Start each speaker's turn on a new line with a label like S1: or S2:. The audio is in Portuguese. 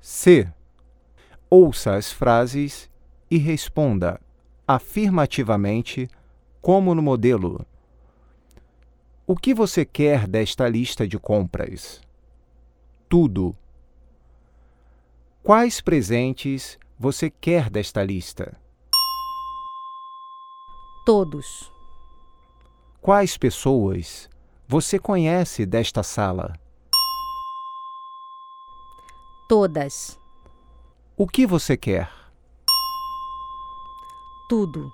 S1: C. Ouça as frases e responda afirmativamente, como no modelo. O que você quer desta lista de compras? Tudo. Quais presentes você quer desta lista?
S2: Todos.
S1: Quais pessoas você conhece desta sala?
S2: Todas.
S1: O que você quer?
S2: Tudo.